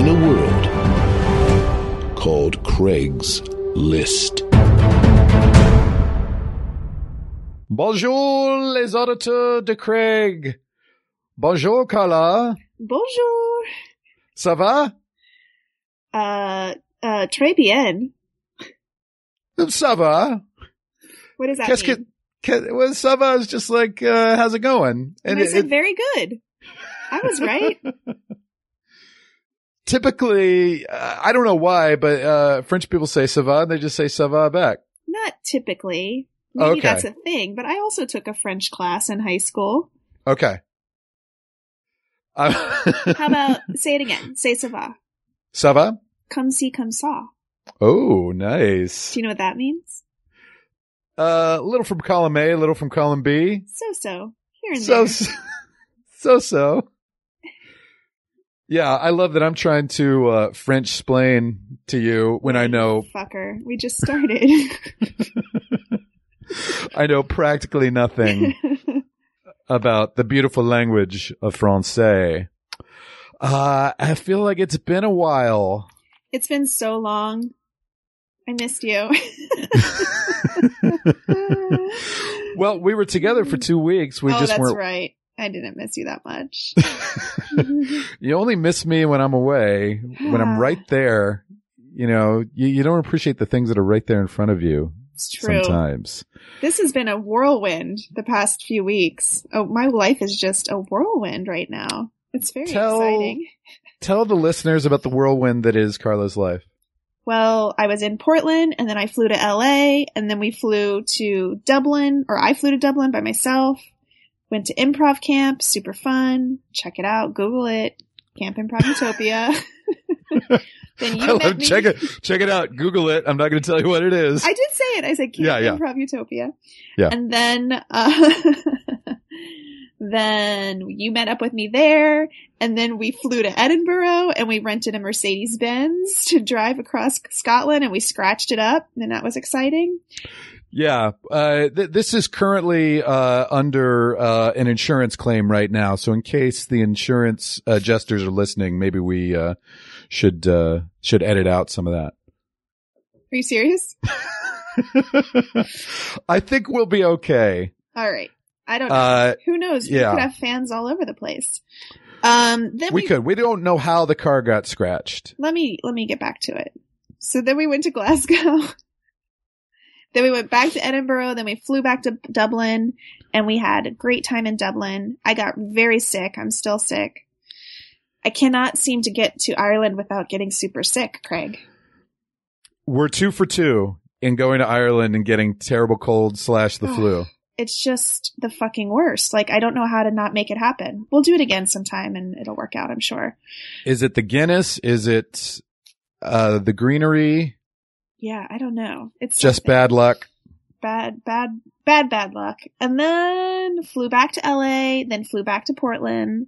in a world called Craig's List. Bonjour, les auditeurs de Craig. Bonjour, Carla. Bonjour. Ça va? Uh, uh, très bien. Ça va. What does that Qu'est-ce que, mean? que, well, ça va is just like, uh, how's it going? And I it- said it- very good. I was right. typically, uh, I don't know why, but, uh, French people say ça va and they just say ça va back. Not typically. Maybe Okay. that's a thing, but I also took a French class in high school. Okay. Uh, How about, say it again. Say ça va. ça va? Come see, come saw. Oh, nice. Do you know what that means? Uh, a little from column A, a little from column B. So so. Here and So, there. so, so. Yeah, I love that I'm trying to, uh, French explain to you when I know, Fucker. We just started. I know practically nothing about the beautiful language of Francais. Uh, I feel like it's been a while. it's been so long. I missed you. well, we were together for two weeks. We oh, just that's weren't, right. I didn't miss you that much. you only miss me when I'm away. When I'm right there, you know, you, you don't appreciate the things that are right there in front of you It's true. sometimes. This has been a whirlwind the past few weeks. Oh, my life is just a whirlwind right now. It's very Tell- exciting. Tell the listeners about the whirlwind that is Carla's life. Well, I was in Portland and then I flew to LA and then we flew to Dublin or I flew to Dublin by myself. Went to improv camp, super fun. Check it out. Google it. Camp Improv Utopia. then you I met love, me. check it, check it out. Google it. I'm not going to tell you what it is. I did say it. I said Camp Yeah, yeah. Improv Utopia. Yeah. And then, uh, then you met up with me there, and then we flew to Edinburgh, and we rented a Mercedes Benz to drive across Scotland, and we scratched it up, and that was exciting. Yeah. Uh, th- this is currently, uh, under, uh, an insurance claim right now. So in case the insurance adjusters are listening, maybe we, uh, should, uh, should edit out some of that. Are you serious? I think we'll be okay. All right. I don't know. Uh, Who knows? We yeah. could have fans all over the place. Um, then we we, could. We don't know how the car got scratched. let me let me get back to it. So then we went to Glasgow. then we went back to Edinburgh. Then we flew back to Dublin, and we had a great time in Dublin. I got very sick. I'm still sick. I cannot seem to get to Ireland without getting super sick, Craig. We're two for two in going to Ireland and getting terrible cold slash the flu. It's just the fucking worst. Like I don't know how to not make it happen. We'll do it again sometime, and it'll work out. I'm sure. Is it the Guinness? Is it uh the greenery? Yeah, I don't know. It's Just something. bad luck. bad, bad, bad, bad luck. And then flew back to LA, then flew back to Portland,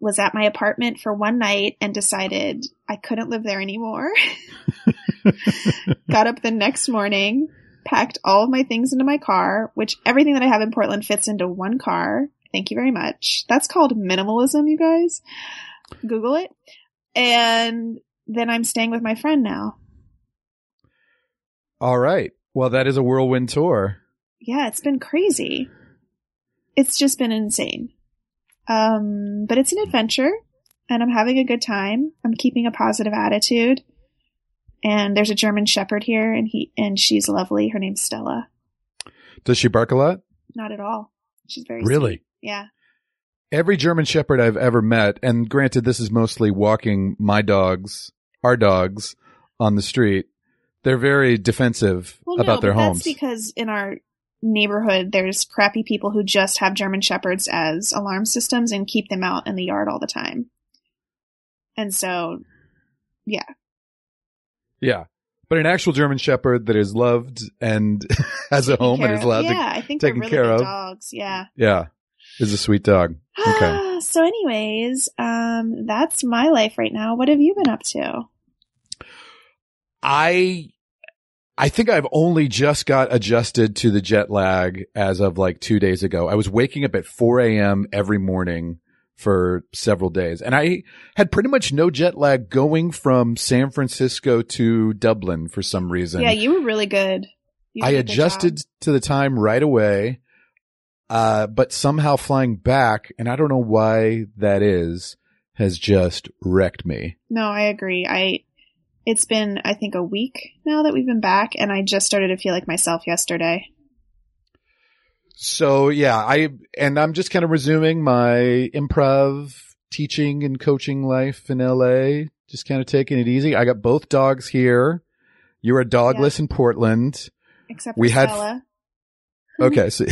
was at my apartment for one night and decided I couldn't live there anymore. Got up the next morning, packed all of my things into my car, which everything that I have in Portland fits into one car. Thank you very much. That's called minimalism, you guys. Google it. And then I'm staying with my friend now. All right. Well, that is a whirlwind tour. yeah, it's been crazy. It's just been insane. Um, but it's an adventure and I'm having a good time. I'm keeping a positive attitude. And there's a German shepherd here and he, and she's lovely. Her name's Stella. Does she bark a lot? Not at all. She's very Really? sweet. Yeah. Every German Shepherd I've ever met, and granted, this is mostly walking my dogs, our dogs, on the street. They're very defensive Well, about no, their homes. that's because in our neighborhood, there's crappy people who just have German shepherds as alarm systems and keep them out in the yard all the time. And so Yeah. Yeah. But an actual German Shepherd that is loved and has a home and is allowed yeah, to, I think taken they're really care good of. dogs. Yeah. yeah, is a sweet dog. Okay. so, anyways, um, that's my life right now. What have you been up to? I I think I've only just got adjusted to the jet lag as of like two days ago. I was waking up at 4 a.m. every morning for several days and I had pretty much no jet lag going from San Francisco to Dublin for some reason. yeah, you were really good. You I did a good adjusted to the time right away. Uh, but somehow flying back, and I don't know why that is, has just wrecked me. No, I agree. I. It's been, I think, a week now that we've been back, and I just started to feel like myself yesterday. So yeah, I, and I'm just kind of resuming my improv teaching and coaching life in LA, just kind of taking it easy. I got both dogs here. You're a dogless in Portland. Except for We had- Stella. Okay. So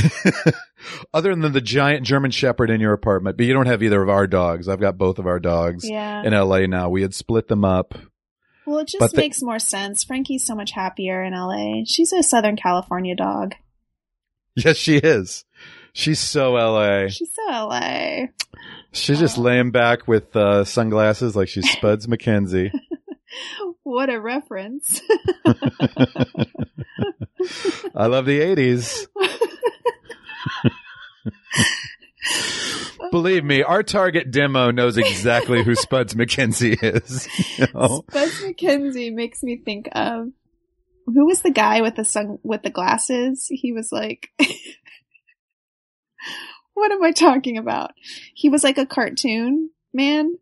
other than the giant German Shepherd in your apartment, but you don't have either of our dogs. I've got both of our dogs Yeah. in LA now. We had split them up. Well, it just But the- makes more sense. Frankie's so much happier in LA. She's a Southern California dog. Yes, she is. She's so LA. She's so LA. She's just laying back with uh, sunglasses like she's Spuds MacKenzie. What a reference. I love the 80s. Believe me, our target demo knows exactly who Spuds MacKenzie is. You know? Buzz McKenzie makes me think of who was the guy with the sun with the glasses? He was like What am I talking about? He was like a cartoon man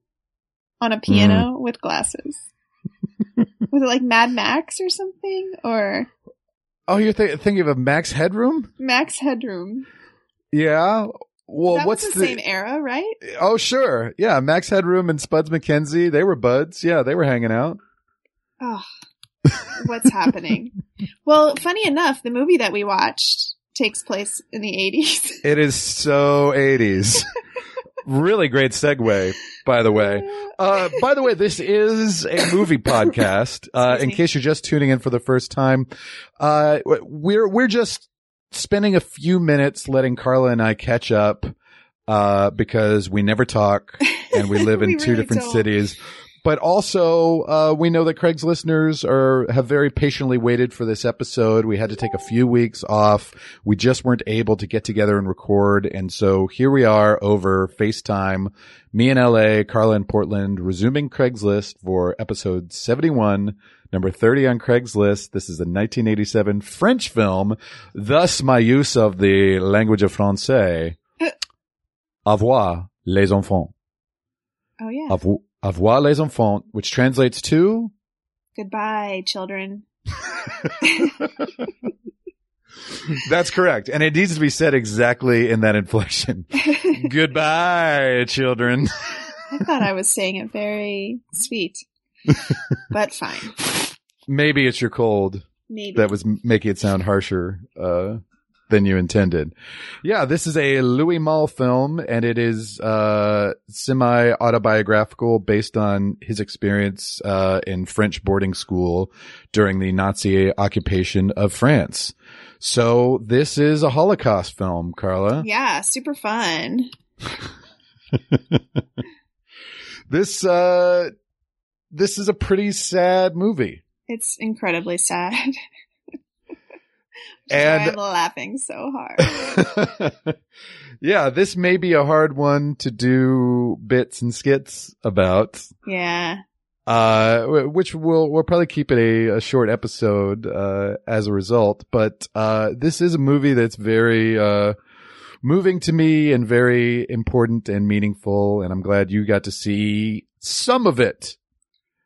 on a piano mm. with glasses. was it like Mad Max or something? Or Oh, you're th- thinking of Max Headroom? Max Headroom? Yeah. Well, that what's was the, same era, right? Oh, sure. Yeah, Max Headroom and Spuds MacKenzie, they were buds. Yeah, they were hanging out. Oh, what's happening? Well, funny enough, the movie that we watched takes place in the 80s. It is so 80s. really great segue, by the way. Uh, by the way, this is a movie podcast. Uh, in case you're just tuning in for the first time, uh, we're, we're just spending a few minutes letting Carla and I catch up, uh, because we never talk and we live in We two really different don't. cities. But also, uh, we know that Craig's listeners are, have very patiently waited for this episode. We had to take a few weeks off. We just weren't able to get together and record. And so here we are over FaceTime, me in LA, Carla in Portland, resuming Craigslist for episode 71, number 30 on Craigslist. This is a 1987 French film, thus my use of the language of Francais. Au revoir les enfants. Oh, yeah. Avo- Au revoir les enfants, which translates to Goodbye, children. That's correct. And it needs to be said exactly in that inflection. Goodbye, children. I thought I was saying it very sweet, but fine. Maybe it's your cold Maybe. that was making it sound harsher, uh, than you intended. Yeah, this is a Louis Malle film and it is, uh, semi-autobiographical based on his experience, uh, in French boarding school during the Nazi occupation of France. So this is a Holocaust film, Carla. yeah, super fun. This, uh, this is a pretty sad movie. It's incredibly sad. And- I'm laughing so hard. yeah, this may be a hard one to do bits and skits about. Yeah. Uh, which we'll, we'll probably keep it a, a short episode, uh, as a result. But, uh, this is a movie that's very, uh, moving to me and very important and meaningful. And I'm glad you got to see some of it.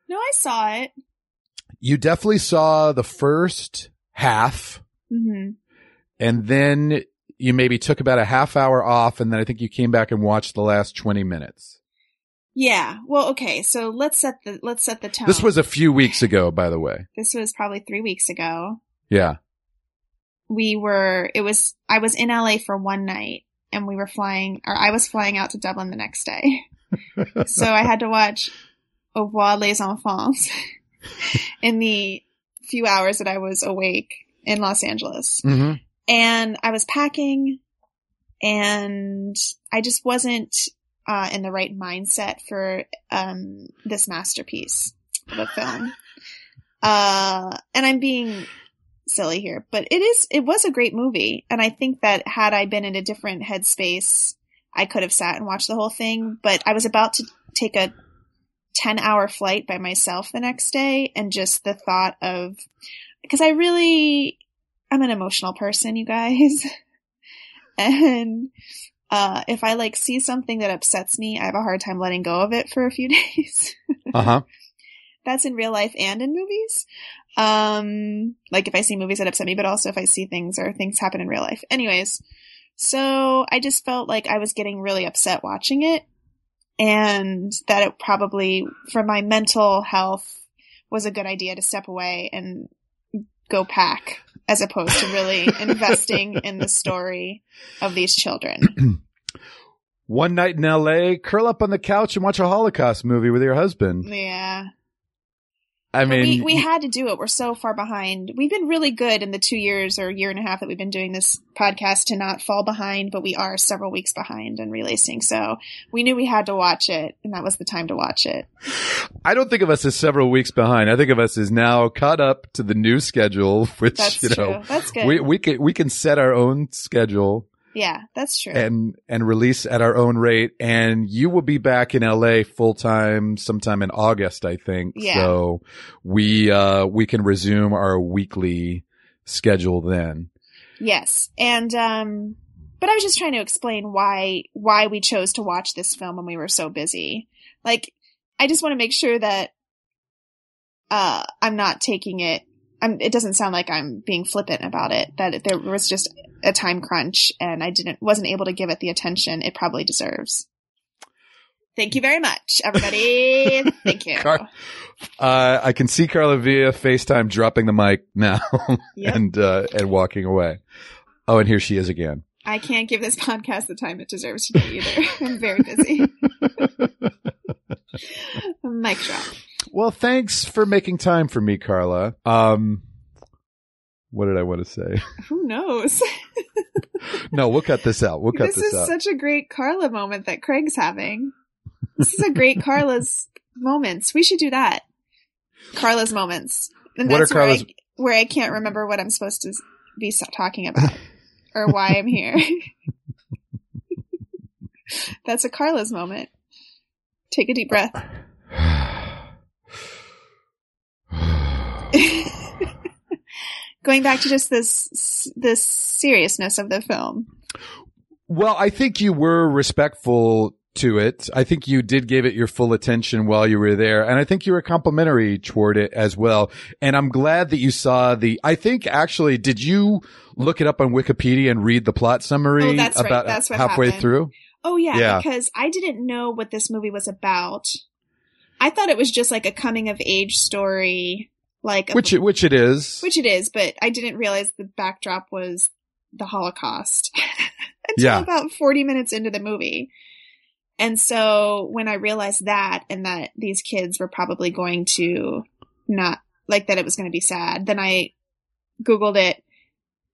No, I saw it. You definitely saw the first half hmm and then you maybe took about a half hour off and then I think you came back and watched the last 20 minutes. Yeah. Well, okay. So let's set the let's set the tone. This was a few weeks ago, by the way. this was probably three weeks ago. Yeah. We were. It was. I was in LA for one night, and we were flying, or I was flying out to Dublin the next day. so I had to watch Au revoir les enfants in the few hours that I was awake in Los Angeles. Mm-hmm. And I was packing and I just wasn't uh, in the right mindset for um, this masterpiece of a film. Uh, and I'm being silly here, but it is, it was a great movie. And I think that had I been in a different headspace, I could have sat and watched the whole thing, but I was about to take a 10 hour flight by myself the next day. And just the thought of, because I really, I'm an emotional person, you guys. and, uh, if I like see something that upsets me, I have a hard time letting go of it for a few days. Uh huh. That's in real life and in movies. Um, like if I see movies that upset me, but also if I see things or things happen in real life. Anyways, so I just felt like I was getting really upset watching it and that it probably for my mental health was a good idea to step away and go pack as opposed to really investing in the story of these children. One night in L.A., curl up on the couch and watch a Holocaust movie with your husband. Yeah. I mean, we, we had to do it. We're so far behind. We've been really good in the two years or year and a half that we've been doing this podcast to not fall behind, but we are several weeks behind in releasing. So we knew we had to watch it, and that was the time to watch it. I don't think of us as several weeks behind. I think of us as now caught up to the new schedule, which That's you true. know That's good. we we can we can set our own schedule yeah, that's true. and and release at our own rate. And you will be back in LA full time sometime in August, I think. Yeah. So we uh we can resume our weekly schedule then. Yes. And um but I was just trying to explain why why we chose to watch this film when we were so busy. Like I just want to make sure that uh I'm not taking it I'm it doesn't sound like I'm being flippant about it that there was just a time crunch and I didn't wasn't able to give it the attention it probably deserves. Thank you very much, everybody. Thank you. Car- Uh, I can see Carla via FaceTime dropping the mic now Yep. and uh, and walking away. Oh, and here she is again. I can't give this podcast the time it deserves today either. I'm very busy. Mic drop. Well, thanks for making time for me, Carla. Um, what did I want to say? Who knows? no, we'll cut this out. We'll cut this this, is out. such a great Carla moment that Craig's having. This is a great Carla's moments. We should do that. Carla's moments. And What that's are Carla's- where I, where I can't remember what I'm supposed to be talking about or why I'm here. that's a Carla's moment. Take a deep breath. Going back to just this this seriousness of the film. well, I think you were respectful to it. I think you did give it your full attention while you were there. And I think you were complimentary toward it as well. And I'm glad that you saw the, I think actually, did you look it up on Wikipedia and read the plot summary Oh, that's right. about That's what halfway happened. through? Oh yeah, Yeah. because I didn't know what this movie was about. I thought it was just like a coming of age story, like a- Which, it- which it is. which it is, but I didn't realize the backdrop was the Holocaust until Yeah. about 40 minutes into the movie. And so when I realized that and that these kids were probably going to not like that it was going to be sad, then I Googled it.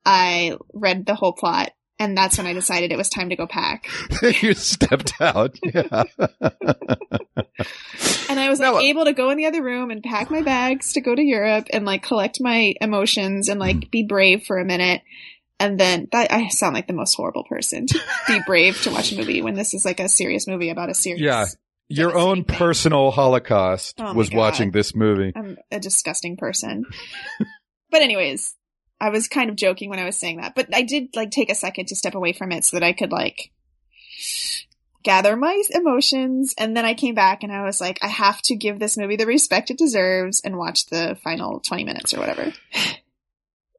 I read the whole plot and that's when I decided it was time to go pack. you stepped out. Yeah. And I was No, like able to go in the other room and pack my bags to go to Europe and like collect my emotions and like mm. be brave for a minute. And then that I sound like the most horrible person to be brave to watch a movie when this is like a serious movie about a serious. Yeah. Your own thing. personal Holocaust Oh was God. watching this movie. I'm a disgusting person. but anyways, I was kind of joking when I was saying that, but I did like take a second to step away from it so that I could like gather my emotions. And then I came back and I was like, I have to give this movie the respect it deserves and watch the final 20 minutes or whatever.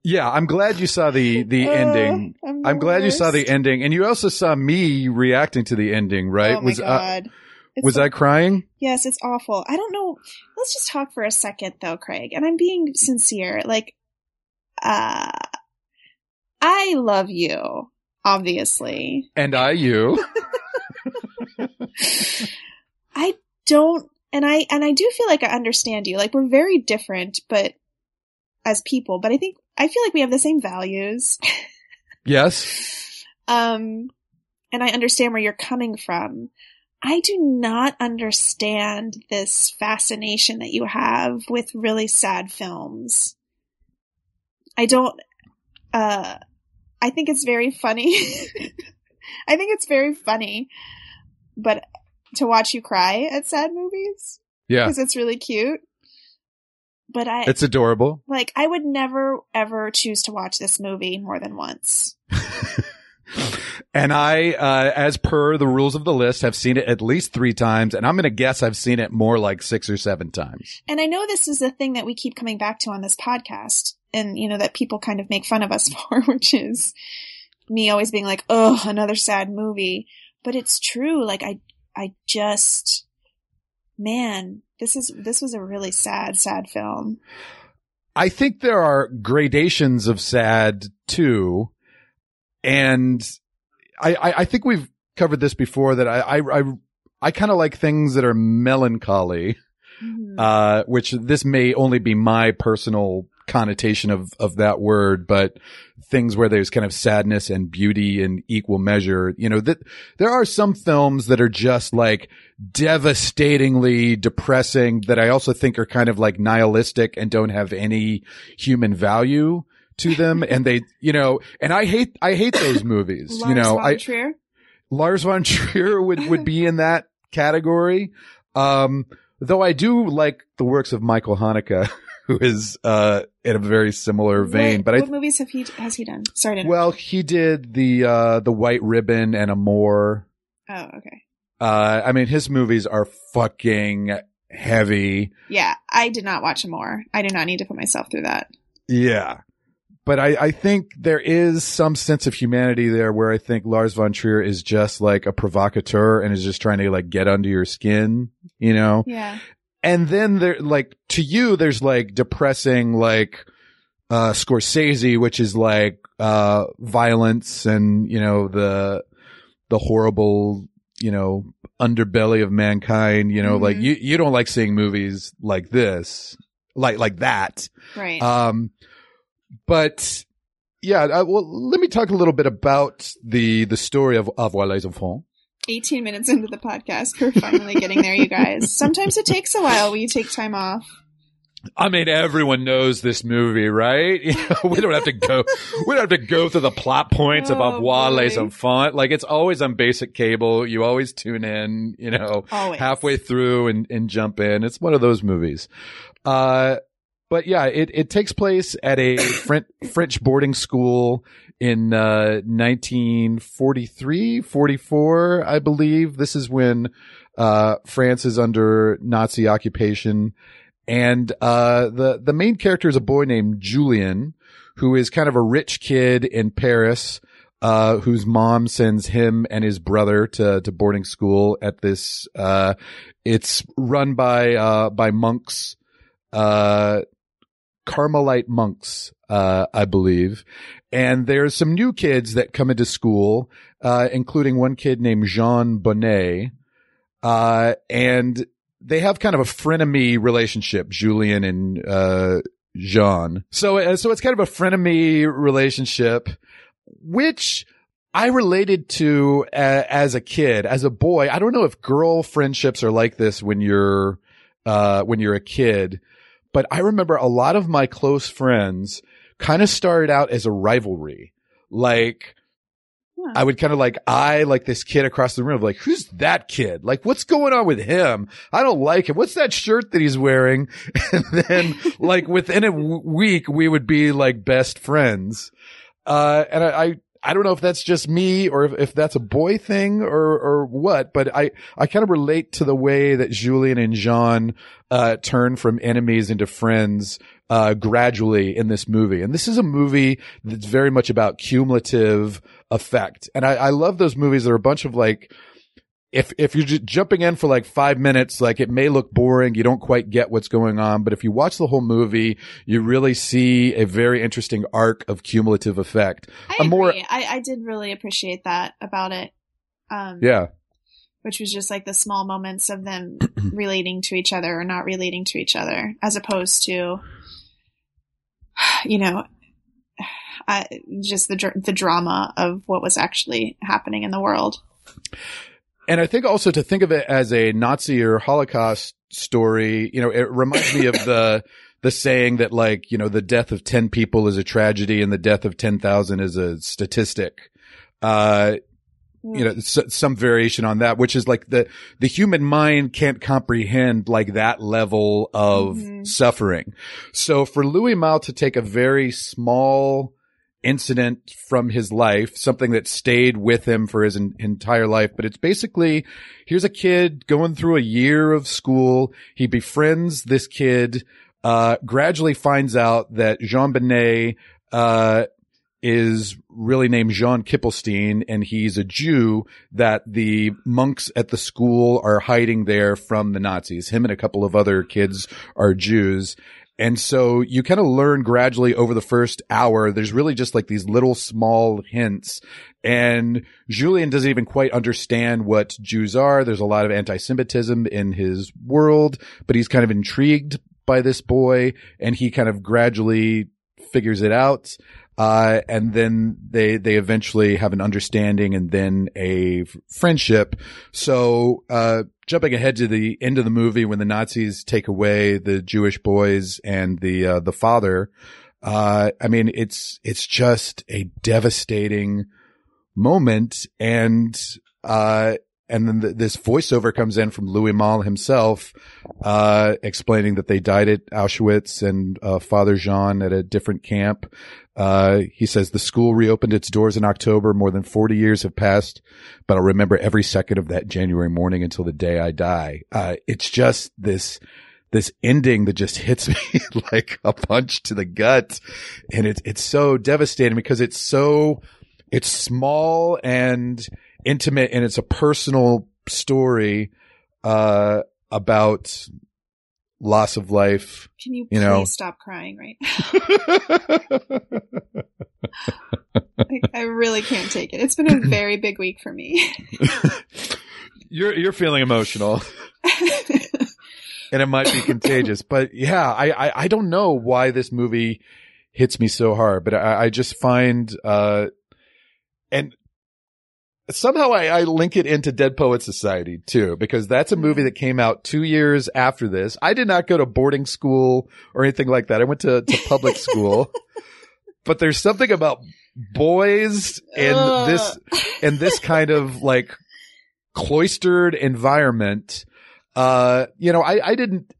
Yeah, I'm glad you saw the the ending. Uh, I'm, I'm glad you saw the ending, and you also saw me reacting to the ending, right? Oh my was god. Was so- I crying? Yes, it's awful. I don't know. Let's just talk for a second though, Craig. And I'm being sincere. Like, uh, I love you, obviously. And I, you. I don't and I and I do feel like I understand you. Like we're very different, but as people, but I think I feel like we have the same values. Yes. um, and I understand where you're coming from. I do not understand this fascination that you have with really sad films. I don't, uh, I think it's very funny. I think it's very funny, but to watch you cry at sad movies Yeah. because it's really cute. But I, It's adorable. like, I would never ever choose to watch this movie more than once. And I, uh, as per the rules of the list, have seen it at least three times, and I'm going to guess I've seen it more like six or seven times. And I know this is a thing that we keep coming back to on this podcast and, you know, that people kind of make fun of us for, which is me always being like, oh, another sad movie. But it's true. Like, I, I just, man, this is, this was a really sad, sad film. I think there are gradations of sad too. And I, I, I think we've covered this before that I, I, I, I kind of like things that are melancholy. Mhm. uh, which this may only be my personal connotation of, of that word, but things where there's kind of sadness and beauty in equal measure. You know, that there are some films that are just like devastatingly depressing that I also think are kind of like nihilistic and don't have any human value to them. and they, you know, and I hate, I hate those movies. You know, von I, Trier. Lars von Trier would, would be in that category. Um, though I do like the works of Michael Haneke, who is, uh, in a very similar vein, what, but I, what movies have he, has he done? Sorry well, he did the, uh, the White Ribbon and Amour. Oh, okay. Uh, I mean, his movies are fucking heavy. Yeah, I did not watch more. I do not need to put myself through that. Yeah. But I, I think there is some sense of humanity there where I think Lars von Trier is just like a provocateur and is just trying to like get under your skin, you know? Yeah. And then there like to you there's like depressing like uh Scorsese which is like uh violence and you know the the horrible you know underbelly of mankind you know like Mhm. you you don't like seeing movies like this like like that Right. um but yeah uh, well let me talk a little bit about the the story of Au revoir les enfants 18 minutes into the podcast. We're finally getting there, you guys. Sometimes it takes a while when you take time off. I mean, everyone knows this movie, right? You know, we don't have to go, we don't have to go through the plot points of Oh, Au revoir les. Enfants. Like it's always on basic cable. You always tune in, you know, Always. halfway through and, and jump in. It's one of those movies. Uh, but yeah, it, it takes place at a French, French boarding school in, uh, 1943, 44, I believe. This is when, uh, France is under Nazi occupation. And, uh, the, the main character is a boy named Julian, who is kind of a rich kid in Paris, uh, whose mom sends him and his brother to, to boarding school at this, uh, it's run by, uh, by monks, uh, Carmelite monks, uh, I believe. And there's some new kids that come into school, uh, including one kid named Jean Bonnet. Uh, and they have kind of a frenemy relationship, Julian and, uh, Jean. So, uh, so it's kind of a frenemy relationship, which I related to uh, as a kid, as a boy. I don't know if girl friendships are like this when you're, uh, when you're a kid, but I remember a lot of my close friends kind of started out as a rivalry. Like, Huh. I would kind of like eye like this kid across the room, like, who's that kid? Like, what's going on with him? I don't like him. What's that shirt that he's wearing? And then like within a w- week, we would be like best friends. Uh, and I, I, I don't know if that's just me or if, if that's a boy thing or, or what, but I, I kind of relate to the way that Julian and Jean, uh, turn from enemies into friends, uh, gradually in this movie. And this is a movie that's very much about cumulative effect. And I, I love those movies. There are a bunch of like, if, if you're just jumping in for like five minutes, like it may look boring. You don't quite get what's going on. But if you watch the whole movie, you really see a very interesting arc of cumulative effect. I a agree. more- I, I did really appreciate that about it. Um, Yeah. which was just like the small moments of them relating to each other or not relating to each other, as opposed to, you know, uh, just the the drama of what was actually happening in the world. And I think also to think of it as a Nazi or Holocaust story, you know, it reminds me of the the saying that like, you know, the death of 10 people is a tragedy and the death of 10,000 is a statistic. Uh, you know, s- some variation on that, which is like the, the human mind can't comprehend like that level of Mhm. suffering. So for Louis Malle to take a very small incident from his life, something that stayed with him for his en- entire life, but it's basically, here's a kid going through a year of school. He befriends this kid, uh, gradually finds out that Jean Bonnet, uh, is really named Jean Kippelstein and he's a Jew that the monks at the school are hiding there from the Nazis. Him and a couple of other kids are Jews. And so you kind of learn gradually over the first hour. There's really just like these little small hints. And Julian doesn't even quite understand what Jews are. There's a lot of anti-Semitism in his world, but he's kind of intrigued by this boy and he kind of gradually figures it out. Uh, and then they, they eventually have an understanding and then a f- friendship. So, uh, jumping ahead to the end of the movie when the Nazis take away the Jewish boys and the, uh, the father, uh, I mean, it's, it's just a devastating moment. And, uh, and then th- this voiceover comes in from Louis Malle himself, uh, explaining that they died at Auschwitz and, uh, Father Jean at a different camp. Uh, he says the school reopened its doors in October. More than 40 years have passed, but I'll remember every second of that January morning until the day I die. Uh, it's just this, this ending that just hits me like a punch to the gut. And it's, it's so devastating because it's so, it's small and intimate and it's a personal story, uh, about loss of life. Can you, You please know. stop crying right now? I, I really can't take it. It's been a very big week for me. you're, you're feeling emotional. and it might be contagious. But yeah, I, I, I don't know why this movie hits me so hard, but I, I just find, uh, and somehow I, I link it into Dead Poet Society too, because that's a movie that came out two years after this. I did not go to boarding school or anything like that. I went to, to public school, but there's something about boys in Ugh. this, in this kind of like cloistered environment. Uh, you know, I, I didn't,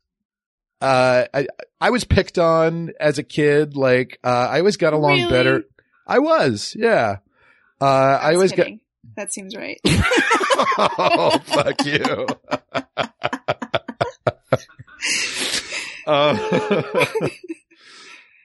uh, I, I was picked on as a kid. Like, uh, I always got along Really? better. I was, yeah. Uh, I always got, kidding. That seems right. oh, fuck you. Uh,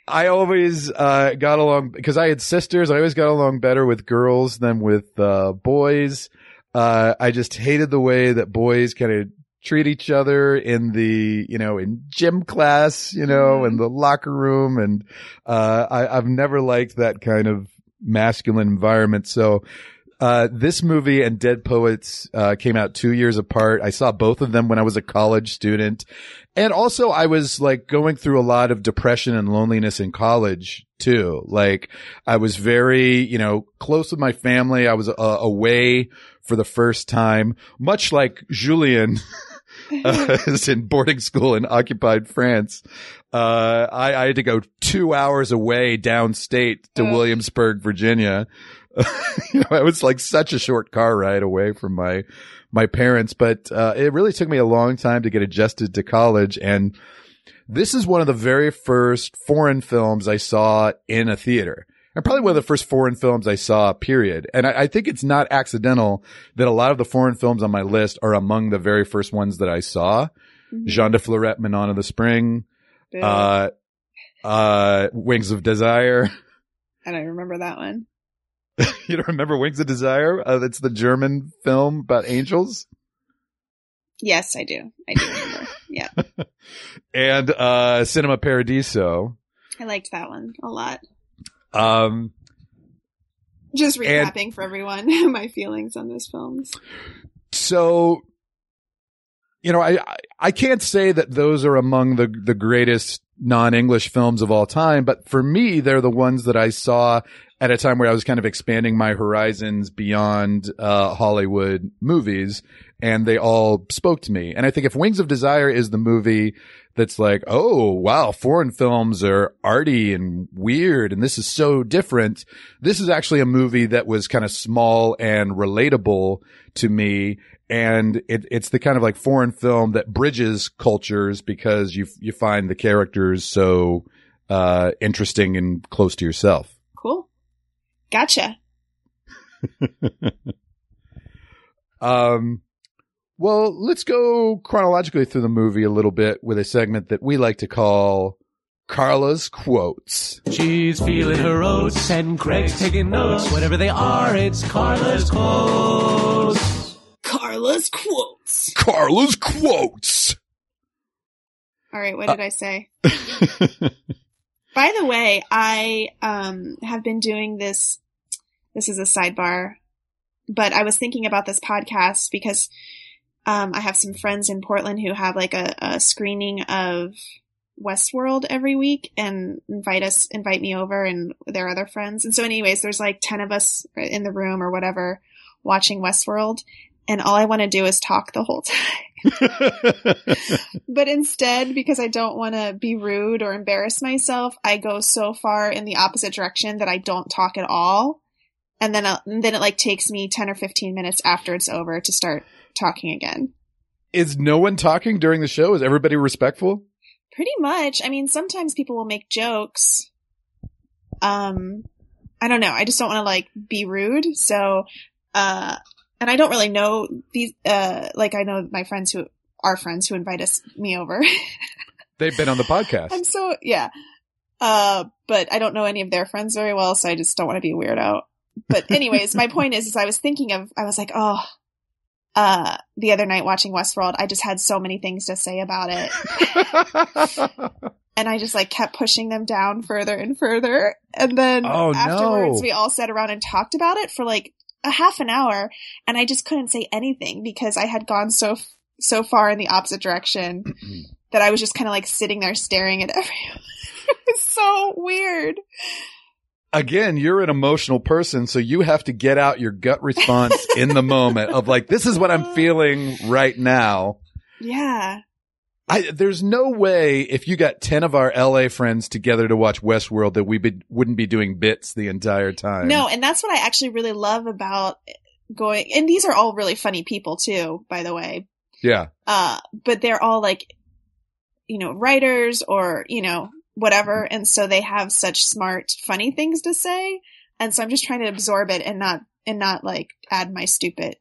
I always uh, got along because I had sisters. I always got along better with girls than with uh, boys. Uh, I just hated the way that boys kind of treat each other in the, you know, in gym class, you know, in the locker room. And, uh, I, I've never liked that kind of masculine environment. So, uh, this movie and Dead Poets, uh, came out two years apart. I saw both of them when I was a college student. And also I was like going through a lot of depression and loneliness in college too. Like I was very, you know, close with my family. I was uh, away for the first time, much like Julian. uh, is in boarding school in occupied France. Uh, I, I had to go two hours away downstate to Ugh. Williamsburg, Virginia. you know, it was like such a short car ride away from my, my parents, but, uh, it really took me a long time to get adjusted to college. And this is one of the very first foreign films I saw in a theater. And probably one of the first foreign films I saw, period. And I, I think it's not accidental that a lot of the foreign films on my list are among the very first ones that I saw. Mhm. Jean de Florette, Manon of the Spring, uh, uh, Wings of Desire. And I don't remember that one. you don't remember Wings of Desire? Uh, that's the German film about angels. Yes, I do. I do remember. yeah. And, uh, Cinema Paradiso. I liked that one a lot. Um, Just And- for everyone my feelings on those films. so, you know, I, I- I can't say that those are among the, the greatest non-English films of all time, but for me, they're the ones that I saw at a time where I was kind of expanding my horizons beyond, uh, Hollywood movies and they all spoke to me. And I think if Wings of Desire is the movie that's like, oh, wow, foreign films are arty and weird and this is so different. This is actually a movie that was kind of small and relatable to me. And it, it's the kind of like foreign film that bridges cultures because you, you find the characters so, uh, interesting and close to yourself. Cool. Gotcha. Um, well, let's go chronologically through the movie a little bit with a segment that we like to call Carla's Quotes. She's feeling her oats and Craig's taking notes. Whatever they are, it's Carla's quotes. Carla's quotes. Carla's Quotes! All right, what did I say? By the way, I um have been doing this this is a sidebar, but I was thinking about this podcast because um I have some friends in Portland who have like a, a screening of Westworld every week and invite us invite me over and their other friends. And so anyways, there's like 10 of us in the room or whatever watching Westworld and all I want to do is talk the whole time. But instead, because I don't want to be rude or embarrass myself, I go so far in the opposite direction that I don't talk at all. And then, uh, and then it like takes me 10 or 15 minutes after it's over to start talking again. Is no one talking during the show? Is everybody respectful? Pretty much. I mean, sometimes people will make jokes. Um, I don't know. I just don't want to like be rude. So, uh, and I don't really know these, uh, like I know my friends who are friends who invite us, me over. They've been on the podcast. I'm so yeah. Uh, but I don't know any of their friends very well, so I just don't want to be a weirdo. But anyways, my point is, is I was thinking of, I was like, oh, uh, the other night watching Westworld, I just had so many things to say about it, and I just like kept pushing them down further and further. And then Oh, afterwards, no. we all sat around and talked about it for like a half an hour, and I just couldn't say anything because I had gone so so far in the opposite direction that I was just kind of like sitting there staring at everyone. it was so weird. Again, you're an emotional person, so you have to get out your gut response in the moment of like, this is what I'm feeling right now. Yeah. I, there's no way if you got 10 of our LA friends together to watch Westworld that we be, wouldn't be doing bits the entire time. No, and that's what I actually really love about going, and these are all really funny people too, by the way. Yeah. Uh, but they're all like, you know, writers or, you know, whatever. And so they have such smart, funny things to say. And so I'm just trying to absorb it and not, and not like add my stupid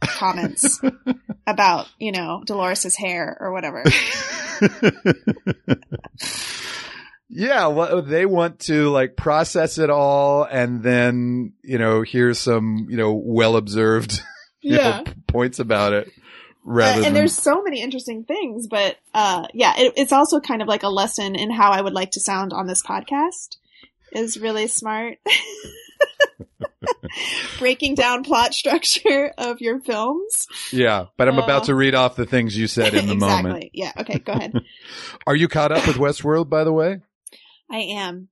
comments about, you know, Dolores's hair or whatever. yeah. Well, they want to like process it all and then, you know, hear some, you know, well observed you know, Yeah. p- points about it rather Uh, and than there's so many interesting things, but uh, yeah, it, it's also kind of like a lesson in how I would like to sound on this podcast. Is really smart. Breaking down plot structure of your films. Yeah, but I'm Uh, about to read off the things you said in the exactly. moment. Yeah. Okay. Go ahead. Are you caught up with Westworld, by the way? I am.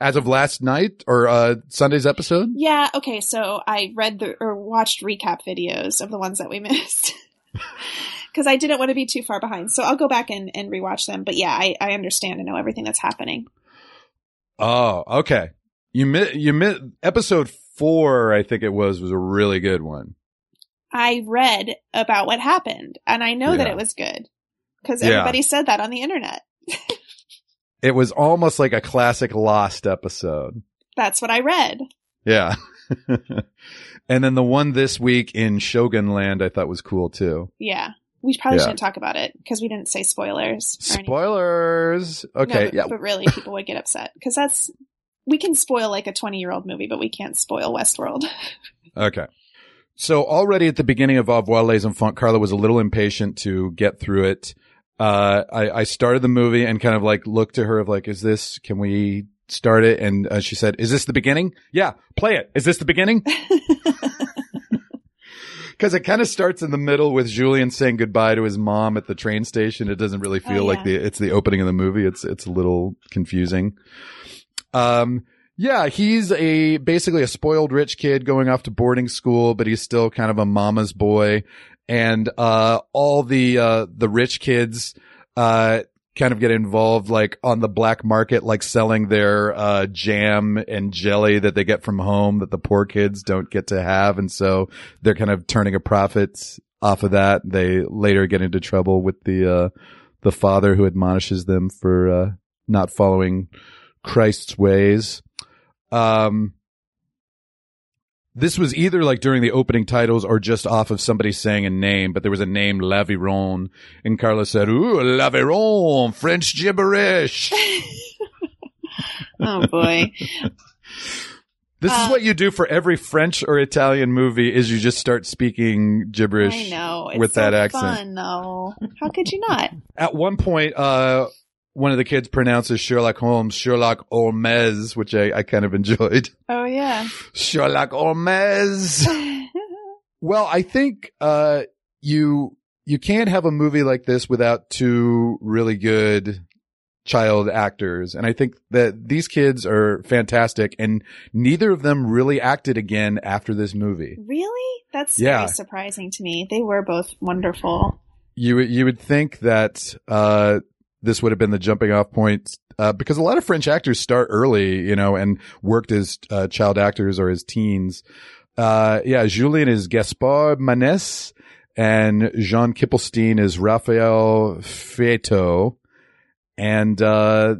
As of last night or uh, Sunday's episode? Yeah. Okay. So I read the or watched recap videos of the ones that we missed. Because I didn't want to be too far behind, so I'll go back and, and rewatch them. But yeah, I, I understand and know everything that's happening. Oh, okay. You mi- you mi- episode four, I think it was, was a really good one. I read about what happened and I know that it was good because Yeah. everybody said that on the internet. It was almost like a classic Lost episode. That's what I read. Yeah. and then the one this week in Shogun Land, I thought was cool too. Yeah. We probably Yeah. shouldn't talk about it because we didn't say spoilers. or anything. Spoilers. No, Okay. but, yeah. but really, people would get upset because that's we can spoil like a twenty-year-old movie, but we can't spoil Westworld. Okay. So already at the beginning of Au revoir les enfants, Carla was a little impatient to get through it. Uh, I, I started the movie and kind of like looked to her of like, is this, can we start it? And uh, she said, is this the beginning? Yeah, play it. Is this the beginning? Because it kind of starts in the middle with Julian saying goodbye to his mom at the train station. It doesn't really feel Oh, like the it's the opening of the movie. It's it's a little confusing. Um, yeah, he's a basically a spoiled rich kid going off to boarding school, but he's still kind of a mama's boy. And uh, all the uh, the rich kids uh, kind of get involved like on the black market, like selling their uh, jam and jelly that they get from home that the poor kids don't get to have, and so they're kind of turning a profit off of that. They later get into trouble with the uh, the father who admonishes them for uh, not following Christ's ways. Um, this was either like during the opening titles or just off of somebody saying a name, but there was a name L'Aviron, and Carla said, "Ooh, L'Aviron, French gibberish." Oh boy. This is Uh, what you do for every French or Italian movie: is you just start speaking gibberish. I know. It's with so that accent. fun though. How could you not? At one point, uh, one of the kids pronounces Sherlock Holmes Sherlock Holmes, which I, I kind of enjoyed. Oh yeah. Sherlock Holmes. Well, I think uh you you can't have a movie like this without two really good child actors. And I think that these kids are fantastic and neither of them really acted again after this movie. really? That's Yeah. very surprising to me. They were both wonderful. You would- you would think that uh this would have been the jumping off point uh, because a lot of French actors start early, you know, and worked as uh, child actors or as teens. Uh, yeah, Julien is Gaspard Manesse and Jean Kippelstein is Raphael Fejtö. And, uh,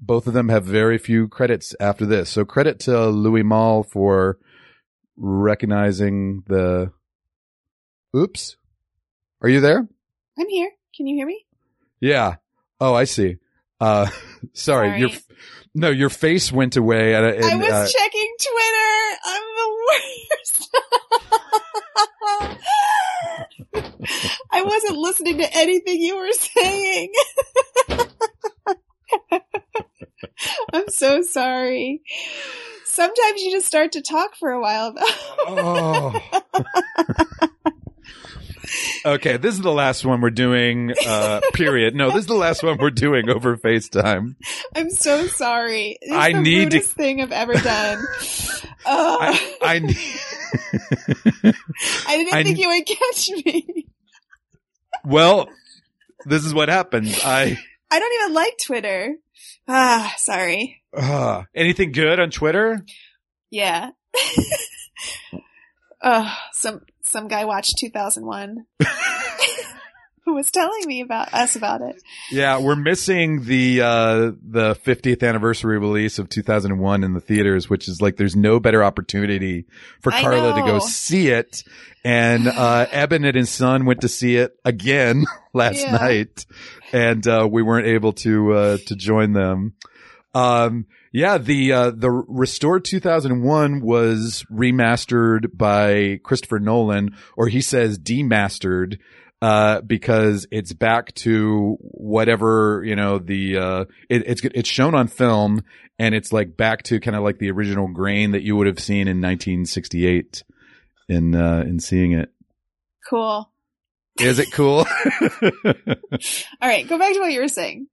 both of them have very few credits after this. So credit to Louis Malle for recognizing the, oops. Are you there? I'm here. Can you hear me? Yeah. Oh, I see. Uh, sorry. Sorry. Your, no, your face went away. And, and, I was uh, checking Twitter. I'm the worst. I wasn't listening to anything you were saying. I'm so sorry. Sometimes you just start to talk for a while though. oh. Okay. This is the last one we're doing, uh, period. No, this is the last one we're doing over FaceTime. I'm so sorry. It's I the need to- thing I've ever done. Oh, I, I need, I didn't I- think you would catch me. well, this is what happens. I, I don't even like Twitter. Ah, sorry. uh, anything good on Twitter? Yeah. oh, some some guy watched 2001. Who was telling me about us about it? Yeah, we're missing the uh the 50th anniversary release of 2001 in the theaters, which is like there's no better opportunity for I Carla to go see it. And uh Eben and his son went to see it again last Yeah. night, and uh we weren't able to uh to join them. Um yeah, the uh the restored 2001 was remastered by Christopher Nolan, or he says demastered uh, because it's back to whatever, you know, the, uh, it, it's, it's shown on film and it's like back to kind of like the original grain that you would have seen in 1968 in, uh, in seeing it. Cool. Is it cool? All right, go back to what you were saying.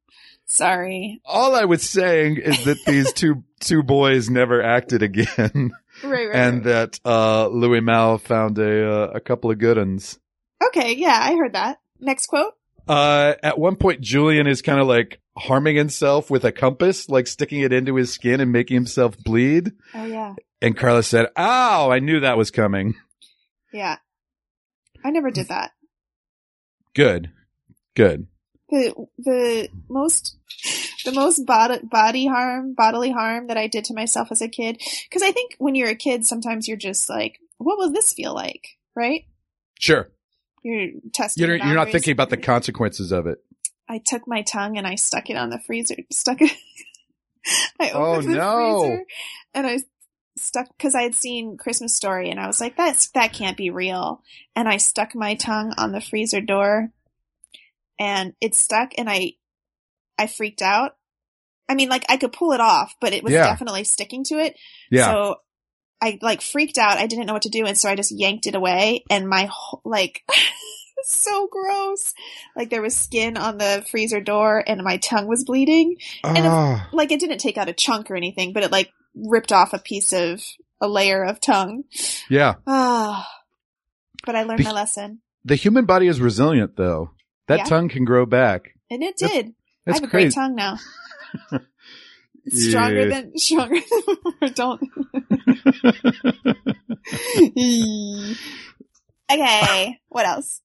Sorry. All I was saying is that these two, two boys never acted again Right, right. and right. that, uh, Louis Malle found a, uh, a couple of good ones. Okay, yeah, I heard that. Next quote. Uh, at one point, Julian is kind of like harming himself with a compass, like sticking it into his skin and making himself bleed. Oh yeah, And Carla said, Ow, I knew that was coming. yeah. I never did that. Good. Good. The the most the most bod- body harm, bodily harm that I did to myself as a kid. Because I think when you're a kid, sometimes you're just like, "What will this feel like?" Right? Sure. You're testing. You're, you're not thinking about the consequences of it. I took my tongue and I stuck it on the freezer. Stuck it. I Oh, opened the freezer and I stuck because I had seen Christmas Story and I was like, "That's that can't be real." And I stuck my tongue on the freezer door, and it stuck, and I, I freaked out. I mean, like I could pull it off, but it was Yeah. definitely sticking to it. Yeah. So I like freaked out. I didn't know what to do. And so I just yanked it away and my whole, like, so gross. Like there was skin on the freezer door and my tongue was bleeding. And if- Ah. Like it didn't take out a chunk or anything, but it like ripped off a piece of a layer of tongue. yeah. Ah. but I learned The- my lesson. The human body is resilient though. That Yeah. tongue can grow back. And it That's- did. I That's have a great tongue now. Stronger than stronger than don't Okay. What else?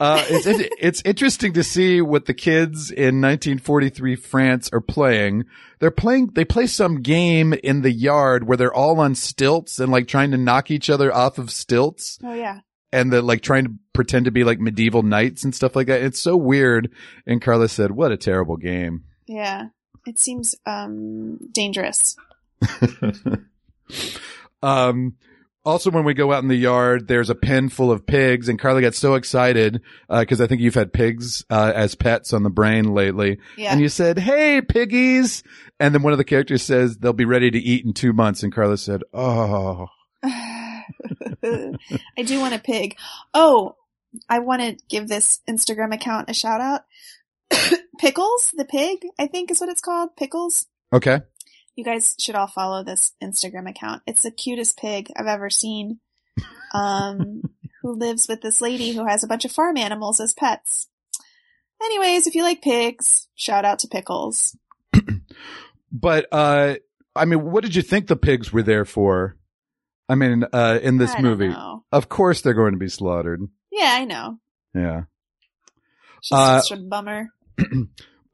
Uh, it's, it's it's interesting to see what the kids in 1943 France are playing. They're playing. They play some game in the yard where they're all on stilts and like trying to knock each other off of stilts, Oh yeah. And they're like trying to pretend to be like medieval knights and stuff like that. It's so weird. And Carla said, "What a terrible game." Yeah. It seems um dangerous. um, also, when we go out in the yard, there's a pen full of pigs, and Carla got so excited because I think you've had pigs uh, as pets on the brain lately. Yeah. And you said, "Hey, piggies!" And then one of the characters says they'll be ready to eat in two months, and Carla said, "Oh, I do want a pig. Oh, I want to give this Instagram account a shout out. Pickles, the pig, I think is what it's called. Pickles. okay." You guys should all follow this Instagram account. It's the cutest pig I've ever seen. Um, who lives with this lady who has a bunch of farm animals as pets. Anyways, if you like pigs, shout out to Pickles. But uh, I mean, what did you think the pigs were there for? I mean, uh, in this I movie, of course they're going to be slaughtered. Yeah, I know. Yeah. She's Uh, such a bummer.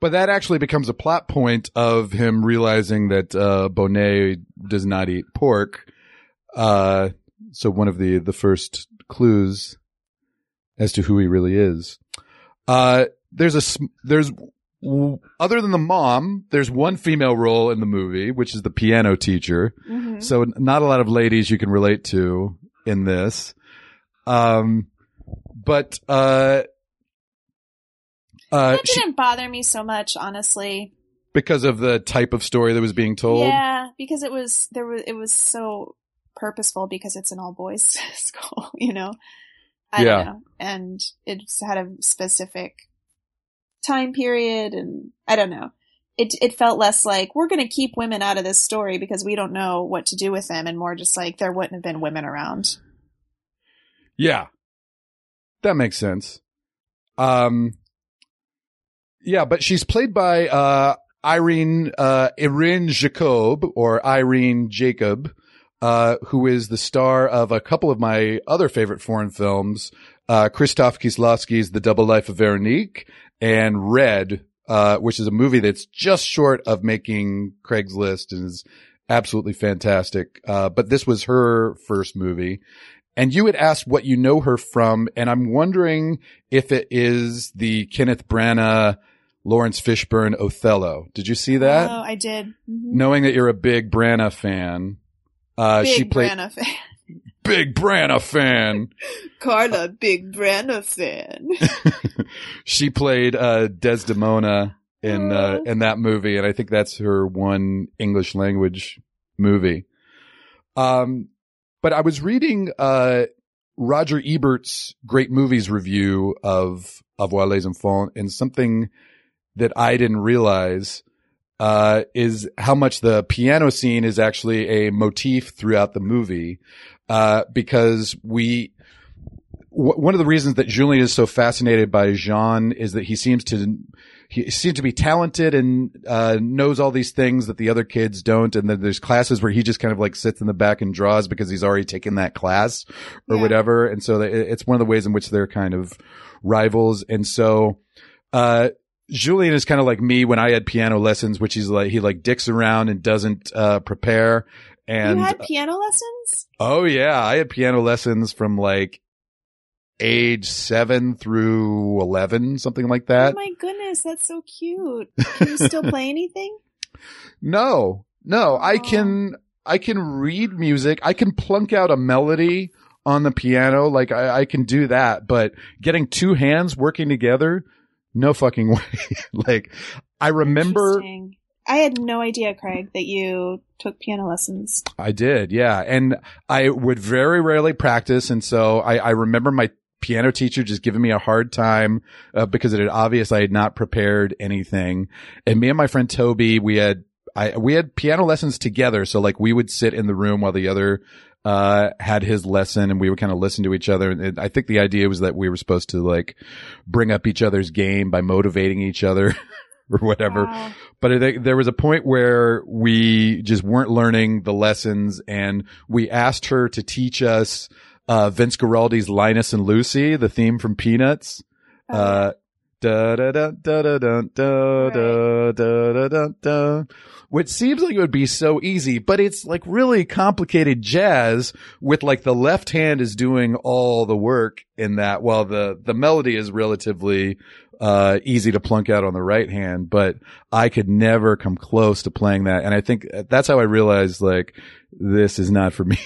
But that actually becomes a plot point of him realizing that uh, Bonet does not eat pork. Uh, so one of the the first clues as to who he really is. Uh, there's a there's other than the mom, there's one female role in the movie, which is the piano teacher. Mhm. So not a lot of ladies you can relate to in this. Um, but uh, uh, That didn't bother me so much, honestly. because of the type of story that was being told. Yeah, because it was there was it was so purposeful because it's an all boys school, you know. I Yeah. don't know, and it's had a specific time period, and I don't know. It it felt less like we're going to keep women out of this story because we don't know what to do with them, and more just like there wouldn't have been women around. Yeah. That makes sense. Um, yeah, but she's played by, uh, Irene, uh, Irene Jacob or Irene Jacob, uh, who is the star of a couple of my other favorite foreign films, uh, Krzysztof Kieslowski's The Double Life of Veronique and Red, uh, which is a movie that's just short of making Craigslist and is absolutely fantastic. Uh, but this was her first movie. And you had asked what you know her from, and I'm wondering if it is the Kenneth Branagh, Laurence Fishburne Othello. Did you see that? Oh, I did. Mhm. Knowing that you're a big Branagh fan, uh, Big she played Branagh fan. big Branagh fan. Carla, big Branagh fan. she played uh, Desdemona in uh, in that movie, and I think that's her one English language movie. Um, but I was reading uh, Roger Ebert's great movies review of of les Enfants, and something that I didn't realize uh, is how much the piano scene is actually a motif throughout the movie, uh, because we w- one of the reasons that Julien is so fascinated by Jean is that he seems to he seems to be talented and uh, knows all these things that the other kids don't. And then there's classes where he just kind of like sits in the back and draws because he's already taken that class or Yeah. whatever. And so it- it's one of the ways in which they're kind of rivals. And so, uh, Julian is kind of like me when I had piano lessons, which he's like, he like dicks around and doesn't, uh, prepare. And you had piano lessons? Oh yeah, I had piano lessons from like age seven through eleven, something like that. oh my goodness, that's so cute. Can you still play anything? no, no, I can I can read music. I can plunk out a melody on the piano, like I, I can do that. But getting two hands working together, no fucking way. like I remember. I had no idea, Craig, that you took piano lessons. I did, yeah. And I would very rarely practice. And so I, I remember my piano teacher just giving me a hard time uh, because it had obvious I had not prepared anything. And me and my friend Toby, we had, I, we had piano lessons together. So like we would sit in the room while the other, uh, had his lesson and we would kind of listen to each other. And I think the idea was that we were supposed to like bring up each other's game by motivating each other. or whatever. Wow. But I think there was a point where we just weren't learning the lessons and we asked her to teach us, uh, Vince Guaraldi's Linus and Lucy, the theme from Peanuts. Oh, Uh, da da da da da da da da da da da da. Which seems like it would be so easy, but it's like really complicated jazz with like the left hand is doing all the work in that while the, the melody is relatively, uh, easy to plunk out on the right hand, but I could never come close to playing that. And I think that's how I realized like this is not for me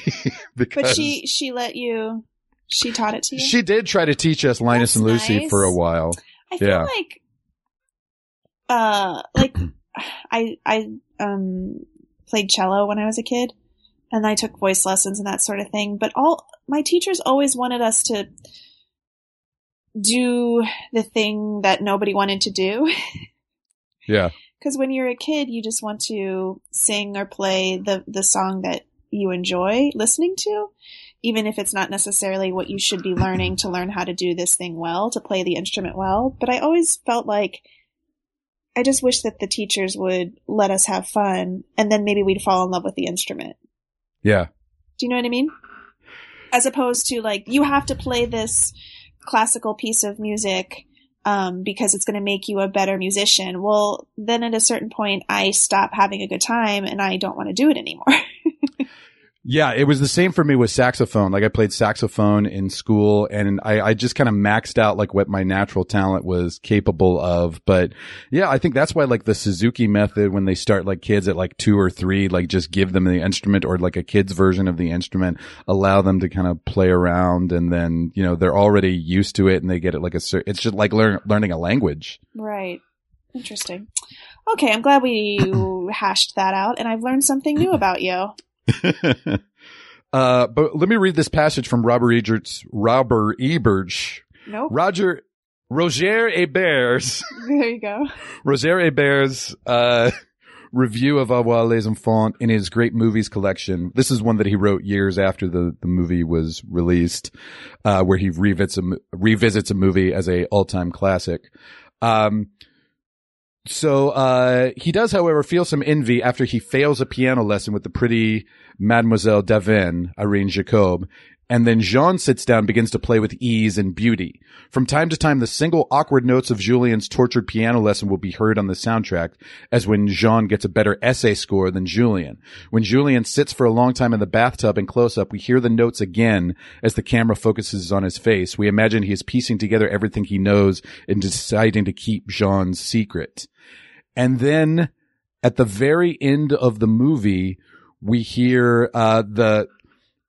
because but she she let you. She taught it to you. she did try to teach us Linus That's and Lucy nice. for a while. I feel Yeah. like, uh, like I I um played cello when I was a kid, and I took voice lessons and that sort of thing. But all my teachers always wanted us to do the thing that nobody wanted to do. Yeah. Because when you're a kid, you just want to sing or play the the song that you enjoy listening to, even if it's not necessarily what you should be learning to learn how to do this thing well, to play the instrument well. But I always felt like I just wish that the teachers would let us have fun, and then maybe we'd fall in love with the instrument. Yeah. Do you know what I mean? As opposed to like you have to play this classical piece of music um, because it's going to make you a better musician. Well, then at a certain point, I stop having a good time and I don't want to do it anymore. Yeah, it was the same for me with saxophone. Like I played saxophone in school and I, I just kind of maxed out like what my natural talent was capable of. But yeah, I think that's why like the Suzuki method, when they start like kids at like two or three, like just give them the instrument or like a kid's version of the instrument, allow them to kind of play around and then, you know, they're already used to it and they get it like a, it's just like learn, learning a language. right. Interesting. Okay, I'm glad we hashed that out and I've learned something new about you. uh, but let me read this passage from Robert Ebert's, Robert Ebert's, Nope. Roger, Roger Ebert's, There you go. Roger Ebert's, uh, review of Au revoir les Enfants in his great movies collection. This is one that he wrote years after the, the movie was released, uh, where he revisits a, revisits a movie as a all-time classic. Um, so, uh, he does, however, feel some envy after he fails a piano lesson with the pretty Mademoiselle Davin, Irene Jacob. And then Jean sits down, begins to play with ease and beauty. From time to time, the single awkward notes of Julien's tortured piano lesson will be heard on the soundtrack, as when Jean gets a better essay score than Julien. When Julien sits for a long time in the bathtub in close up, we hear the notes again as the camera focuses on his face. We imagine he is piecing together everything he knows and deciding to keep Jean's secret. And then at the very end of the movie, we hear, uh, the,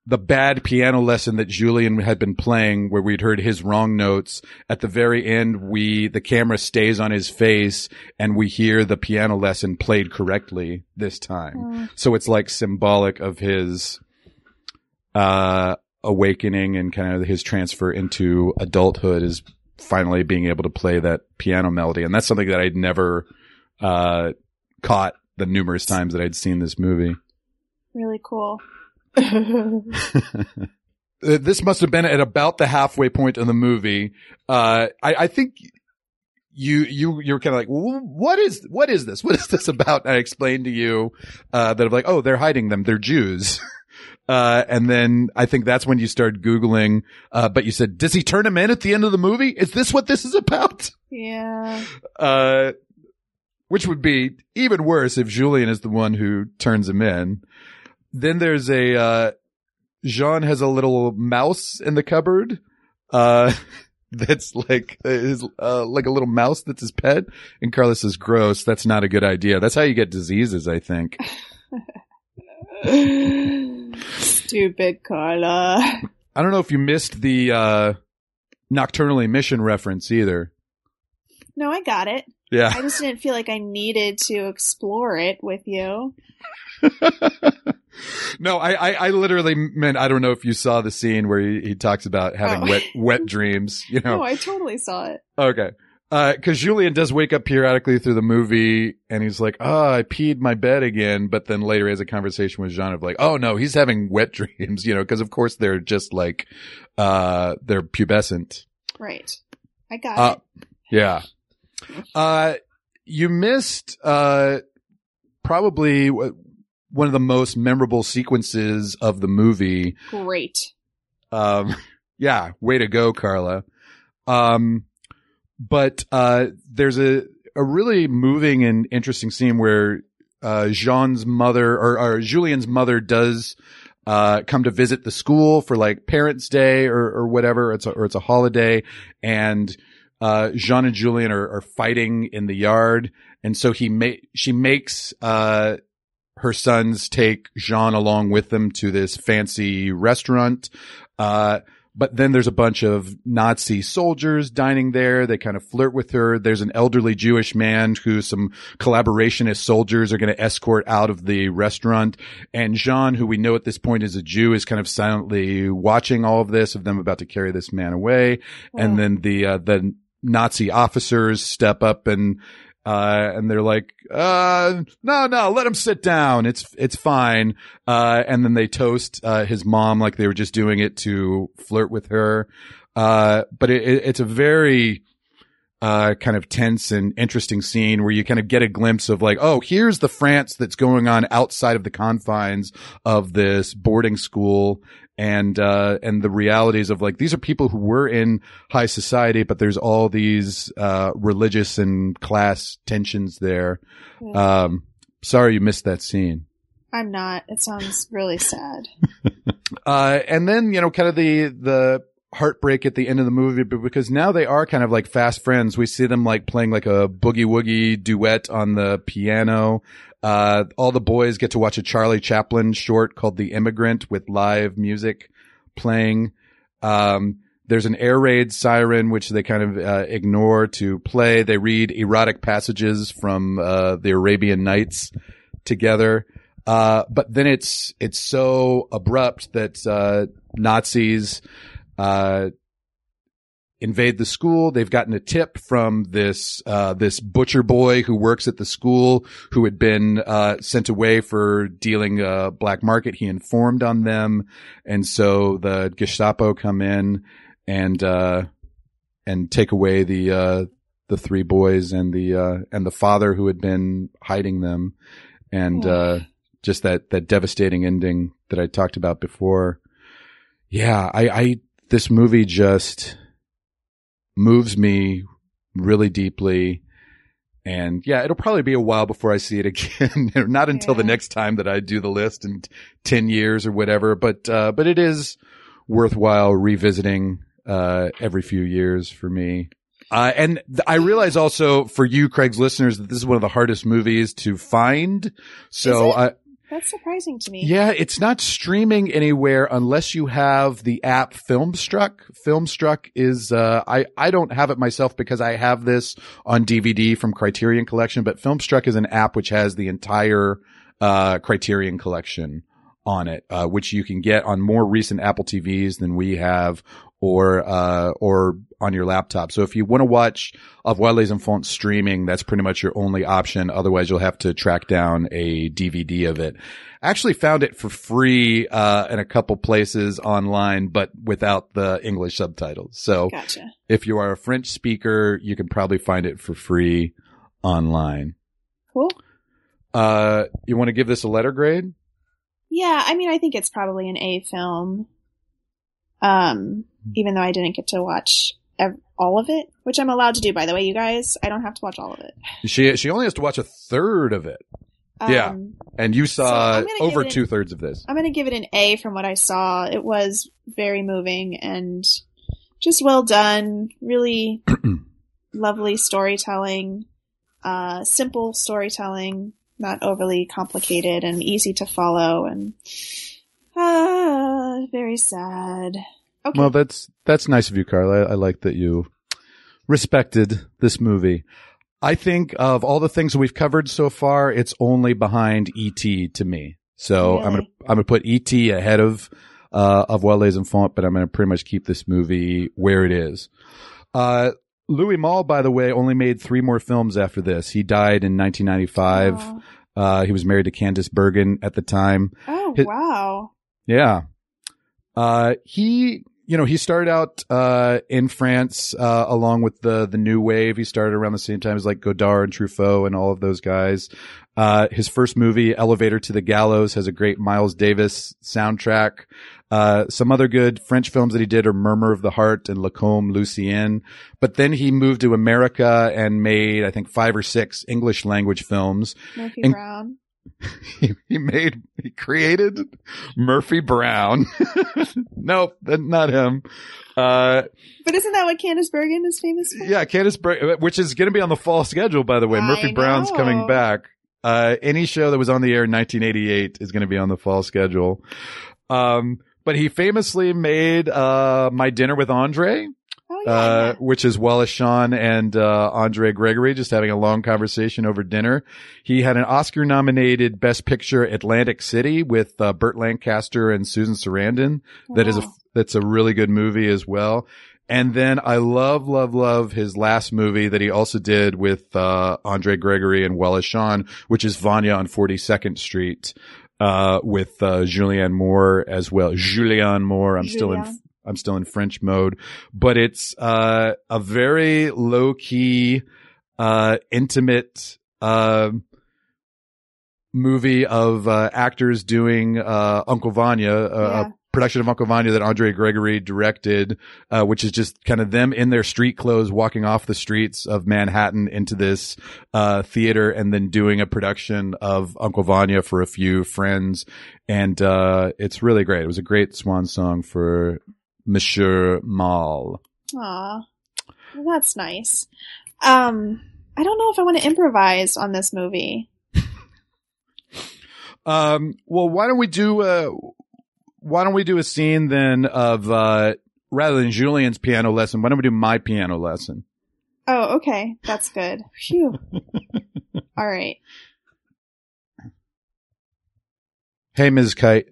the bad piano lesson that Julian had been playing where we'd heard his wrong notes. At the very end, we, the camera stays on his face and we hear the piano lesson played correctly this time. So it's like symbolic of his, uh, awakening and kind of his transfer into adulthood is finally being able to play that piano melody. And that's something that I'd never, uh, caught the numerous times that I'd seen this movie. Really cool. Uh, this must have been at about the halfway point in the movie. Uh, I, I think you, you, you're kind of like, what is, what is this? What is this about? And I explained to you, uh, that I'm like, oh, they're hiding them. They're Jews. Uh, and then I think that's when you started Googling, uh, but you said, does he turn him in at the end of the movie? Is this what this is about? yeah. Uh, which would be even worse if Julian is the one who turns him in. Then there's a, uh, Jean has a little mouse in the cupboard, uh, that's like, is, uh, like a little mouse that's his pet. And Carlos says, gross. That's not a good idea. That's how you get diseases, I think. Stupid Carla. I don't know if you missed the, uh, Nocturnal Emission reference either. No, I got it. Yeah. I just didn't feel like I needed to explore it with you. no, I, I, I literally meant I don't know if you saw the scene where he, he talks about having Oh. wet wet dreams. You know, No, I totally saw it. okay. Because Julian does wake up periodically through the movie, and he's like, "Oh, I peed my bed again." But then later, he has a conversation with Jean of like, "Oh no, he's having wet dreams," you know, because of course they're just like, uh, they're pubescent. Right. I got Uh, it. Yeah. Uh, you missed, uh, probably one of the most memorable sequences of the movie. Great. Um, yeah, way to go, Carla. Um, but, uh, there's a, a really moving and interesting scene where, uh, Jean's mother or, or Julian's mother does, uh, come to visit the school for like Parents' Day or, or whatever. It's a, or it's a holiday and, uh, Jean and Julian are, are fighting in the yard. And so he ma- she makes, uh, her sons take Jean along with them to this fancy restaurant. Uh, but then there's a bunch of Nazi soldiers dining there. They kind of flirt with her. There's an elderly Jewish man who some collaborationist soldiers are going to escort out of the restaurant. And Jean, who we know at this point is a Jew, is kind of silently watching all of this of them about to carry this man away. And then the, uh, the Nazi officers step up and, uh, and they're like, uh, no, no, let him sit down. It's, it's fine. Uh, and then they toast, uh, his mom like they were just doing it to flirt with her. Uh, but it, it, it's a very, uh, kind of tense and interesting scene where you kind of get a glimpse of like, oh, here's the France that's going on outside of the confines of this boarding school and, uh, and the realities of like, these are people who were in high society, but there's all these, uh, religious and class tensions there. Yeah. Um, sorry you missed that scene. I'm not. It sounds really sad. Uh, and then, you know, kind of the, the heartbreak at the end of the movie, but because now they are kind of like fast friends. We see them like playing like a boogie woogie duet on the piano. Uh, all the boys get to watch a Charlie Chaplin short called The Immigrant with live music playing. Um, there's an air raid siren, which they kind of, uh, ignore to play. They read erotic passages from, uh, the Arabian Nights together. Uh, but then it's, it's so abrupt that, uh, Nazis, uh, invade the school. They've gotten a tip from this, uh, this butcher boy who works at the school who had been, uh, sent away for dealing, uh, black market. He informed on them. And so the Gestapo come in and, uh, and take away the, uh, the three boys and the, uh, and the father who had been hiding them. And, uh, just that, that devastating ending that I talked about before. Yeah, I, I, this movie just moves me really deeply. And yeah, it'll probably be a while before I see it again. Not until the next time that I do the list in 10 years or whatever, but, uh, but it is worthwhile revisiting, uh, every few years for me. Uh, and th- I realize also for you, Craig's listeners, that this is one of the hardest movies to find. So I, That's surprising to me. yeah, it's not streaming anywhere unless you have the app Filmstruck. Filmstruck is uh I I don't have it myself because I have this on DVD from Criterion Collection, but Filmstruck is an app which has the entire uh Criterion Collection on it, uh which you can get on more recent Apple TVs than we have or uh or on your laptop. So if you want to watch Au revoir les Enfants streaming, that's pretty much your only option. Otherwise, you'll have to track down a DVD of it. I actually found it for free, uh, in a couple places online, but without the English subtitles. So Gotcha. if you are a French speaker, you can probably find it for free online. Cool. Uh, you want to give this a letter grade? Yeah, I mean, I think it's probably an A film. Um, even though I didn't get to watch ev- all of it, which I'm allowed to do, by the way, you guys. I don't have to watch all of it. She, she only has to watch a third of it. Um, Yeah. And you saw give over two thirds of this. I'm going to give it an A from what I saw. It was very moving and just well done. Really lovely storytelling, uh, simple storytelling, not overly complicated and easy to follow and, uh, very sad. Okay. Well, that's that's nice of you, Carla. I, I like that you respected this movie. I think of all the things we've covered so far, it's only behind E.T. to me. So I'm gonna I'm gonna put E.T. ahead of uh of Well Les Enfants, but I'm gonna pretty much keep this movie where it is. Uh, Louis Malle, by the way, only made three more films after this. He died in 1995. Oh, Uh, he was married to Candice Bergen at the time. oh His- wow. Yeah. Uh, he, you know, he started out, uh, in France, uh, along with the, the new wave. He started around the same time as like Godard and Truffaut and all of those guys. Uh, his first movie, Elevator to the Gallows, has a great Miles Davis soundtrack. Uh, some other good French films that he did are Murmur of the Heart and Lacombe Lucien. But then he moved to America and made, I think, five or six English language films Murphy And- Brown. He, he made he created Murphy Brown. nope, that's not him. Uh, But isn't that what Candice Bergen is famous for? yeah, Candice, Bur- which is going to be on the fall schedule, by the way. I Murphy Brown's coming back. Uh, any show that was on the air in 1988 is going to be on the fall schedule. Um, but he famously made uh, My Dinner with Andre, Oh yeah. uh, yeah. which is Wallace Shawn and uh, Andre Gregory just having a long conversation over dinner. He had an Oscar nominated Best Picture Atlantic City with uh, Burt Lancaster and Susan Sarandon. That is a that's a really good movie as well. And then I love, love, love his last movie that he also did with uh, Andre Gregory and Wallace Shawn, which is Vanya on 42nd Street uh, with uh, Julianne Moore as well. Julianne Moore. I'm still in Julianne. I'm still in French mode, but it's uh, a very low key, uh, intimate uh, movie of uh, actors doing uh, Uncle Vanya, uh, Yeah. a production of Uncle Vanya that Andre Gregory directed, uh, which is just kind of them in their street clothes walking off the streets of Manhattan into this uh, theater and then doing a production of Uncle Vanya for a few friends. And uh, it's really great. It was a great swan song for Monsieur Malle. Aw. Well, that's nice. Um, I don't know if I want to improvise on this movie. Um, well, why don't we do, uh, why don't we do a scene then of, uh, rather than Julian's piano lesson, why don't we do my piano lesson? Oh, okay. That's good. Phew. All right. Hey, Ms. Kite.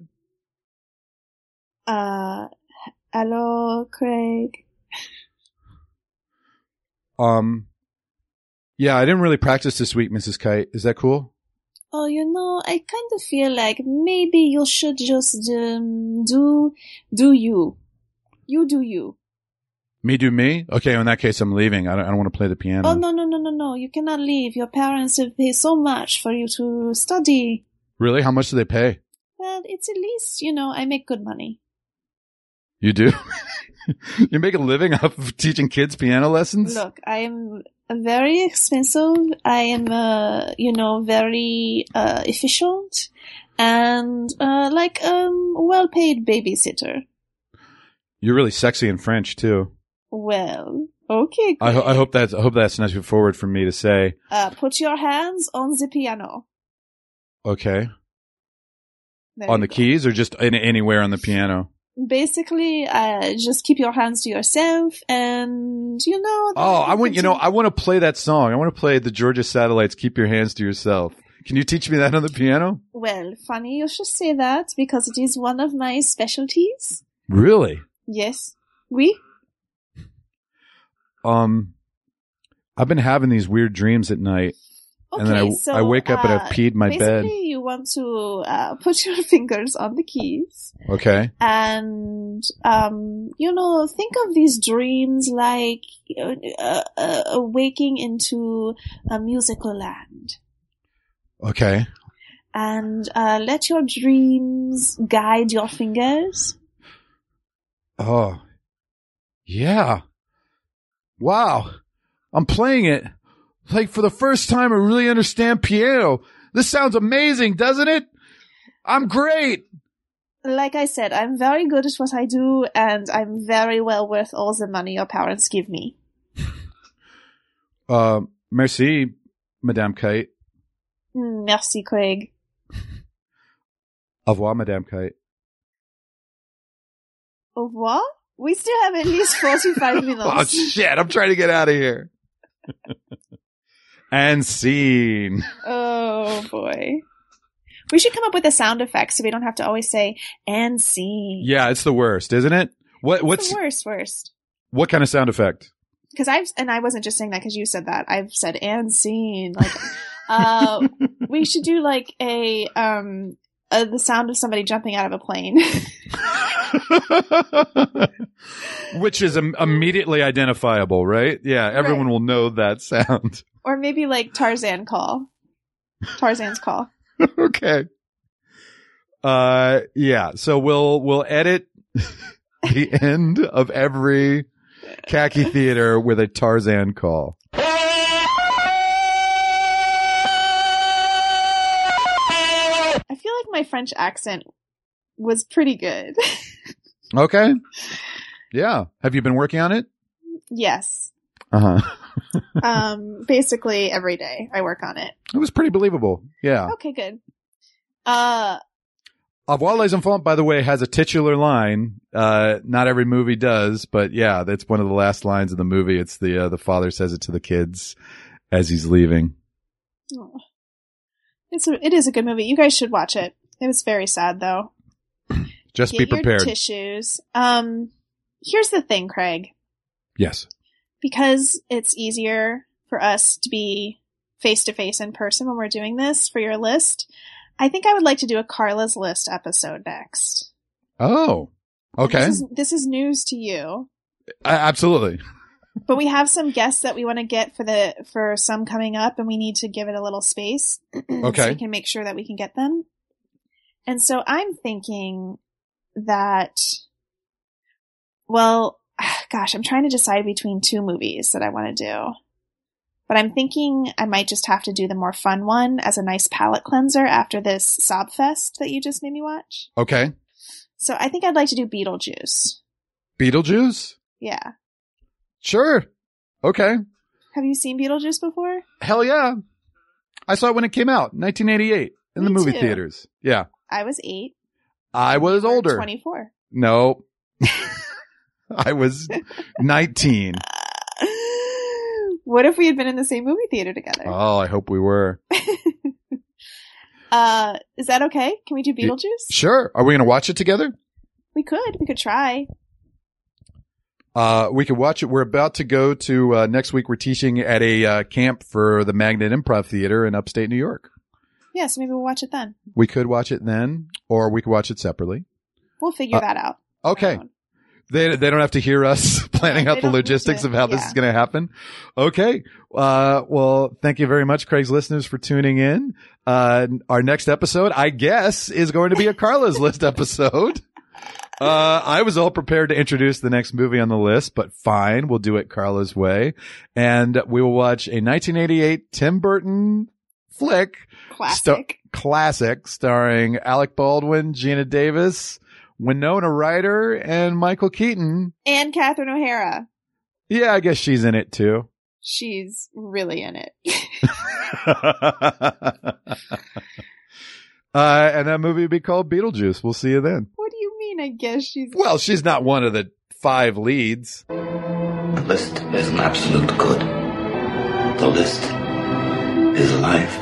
Uh, hello, Craig. Um, yeah, I didn't really practice this week, Mrs. Kite. Is that cool? Oh, you know, I kind of feel like maybe you should just um, do do you. You do you. Me do me? Okay, in that case, I'm leaving. I don't, I don't want to play the piano. Oh no no no no no! You cannot leave. Your parents have paid so much for you to study. Really? How much do they pay? Well, it's at least you know I make good money. You do? you make a living off of teaching kids piano lessons? Look, I am very expensive. I am, uh, you know, very uh, efficient and uh, like um well-paid babysitter. You're really sexy in French too. Well, okay. I, ho- I hope that's, I hope that's not too forward for me to say. Uh, put your hands on the piano. Okay. There on the go. keys or just in, anywhere on the piano? Basically, uh, just keep your hands to yourself, and you know. Oh, I want you know, I want to play that song. I want to play the Georgia Satellites, Keep Your Hands to Yourself. Can you teach me that on the piano? Well, funny you should say that because it is one of my specialties. Really? Yes. Oui. Um, I've been having these weird dreams at night Okay, and then I, so, I wake up and uh, I've peed my bed. Basically, you want to uh, put your fingers on the keys Okay. and, um, you know, think of these dreams like uh, uh, uh, waking into a musical land. Okay. And uh, let your dreams guide your fingers. Oh, yeah. Wow. I'm playing it. Like for the first time, I really understand piano. This sounds amazing, doesn't it? I'm great. Like I said, I'm very good at what I do, and I'm very well worth all the money your parents give me. Uh, merci, Madame Kite. Mm, Merci, Craig. Au revoir, Madame Kite. Au revoir? We still have at least 45 minutes. Oh shit! I'm trying to get out of here. and scene. Oh boy. We should come up with a sound effect so we don't have to always say and scene. Yeah, it's the worst, isn't it? What It's what's the worst, worst. what kind of sound effect? Because I've and I wasn't just saying that because you said that. I've said and scene. Like, uh, we should do like a um uh, the sound of somebody jumping out of a plane. Which is Im- immediately identifiable, right? Yeah, everyone Right. will know that sound. Or maybe like Tarzan call. Tarzan's call. okay. Uh yeah, so we'll we'll edit the end of every khaki theater with a Tarzan call. I feel like my French accent was pretty good. Okay. Yeah. Have you been working on it? yes. Uh-huh. Um basically every day I work on it. It was pretty believable. Yeah. Okay, good. Uh Au revoir les enfants, by the way, has a titular line. Uh, not every movie does, but yeah, that's one of the last lines of the movie. It's the, uh, the father says it to the kids as he's leaving. oh. it's a, it is a good movie. You guys should watch it. It was very sad though. Just Get be prepared. tissues. Um here's the thing, Craig. yes. Because it's easier for us to be face to face in person when we're doing this for your list, I think I would like to do a Carla's list episode next. Oh, okay. This is, this is news to you, absolutely. but we have some guests that we want to get for the for some coming up, and we need to give it a little space. okay, so we can make sure that we can get them. And so I'm thinking that, well, gosh, I'm trying to decide between two movies that I want to do. But I'm thinking I might just have to do the more fun one as a nice palate cleanser after this sob fest that you just made me watch. Okay. So I think I'd like to do Beetlejuice. Beetlejuice? Yeah. Sure. Okay. Have you seen Beetlejuice before? Hell yeah. I saw it when it came out, 1988, in the movie too. theaters. Yeah. I was eight. I was older. 24. No. I was 19. what if we had been in the same movie theater together? Oh, I hope we were. Uh, is that okay? Can we do Beetlejuice? Sure. Are we going to watch it together? We could. We could try. Uh, we could watch it. We're about to go to, uh, next week. We're teaching at a, uh, camp for the Magnet Improv Theater in upstate New York. Yeah, so maybe we'll watch it then. We could watch it then, or we could watch it separately. We'll figure Uh, that out. Okay. They, they don't have to hear us planning Yeah, out the logistics of how this is going to happen. Okay. Uh, well, thank you very much, Craig's listeners for tuning in. Uh, our next episode, I guess, is going to be a Carla's list episode. Uh, I was all prepared to introduce the next movie on the list, but fine. We'll do it Carla's way. And we will watch a 1988 Tim Burton flick Classic. classic starring Alec Baldwin, Geena Davis, Winona Ryder, and Michael Keaton. and Catherine O'Hara. Yeah, I guess she's in it too. She's really in it. uh, and that movie would be called Beetlejuice. We'll see you then. what do you mean? I guess she's. Well, she's not one of the five leads. The list is an absolute good. The list is life.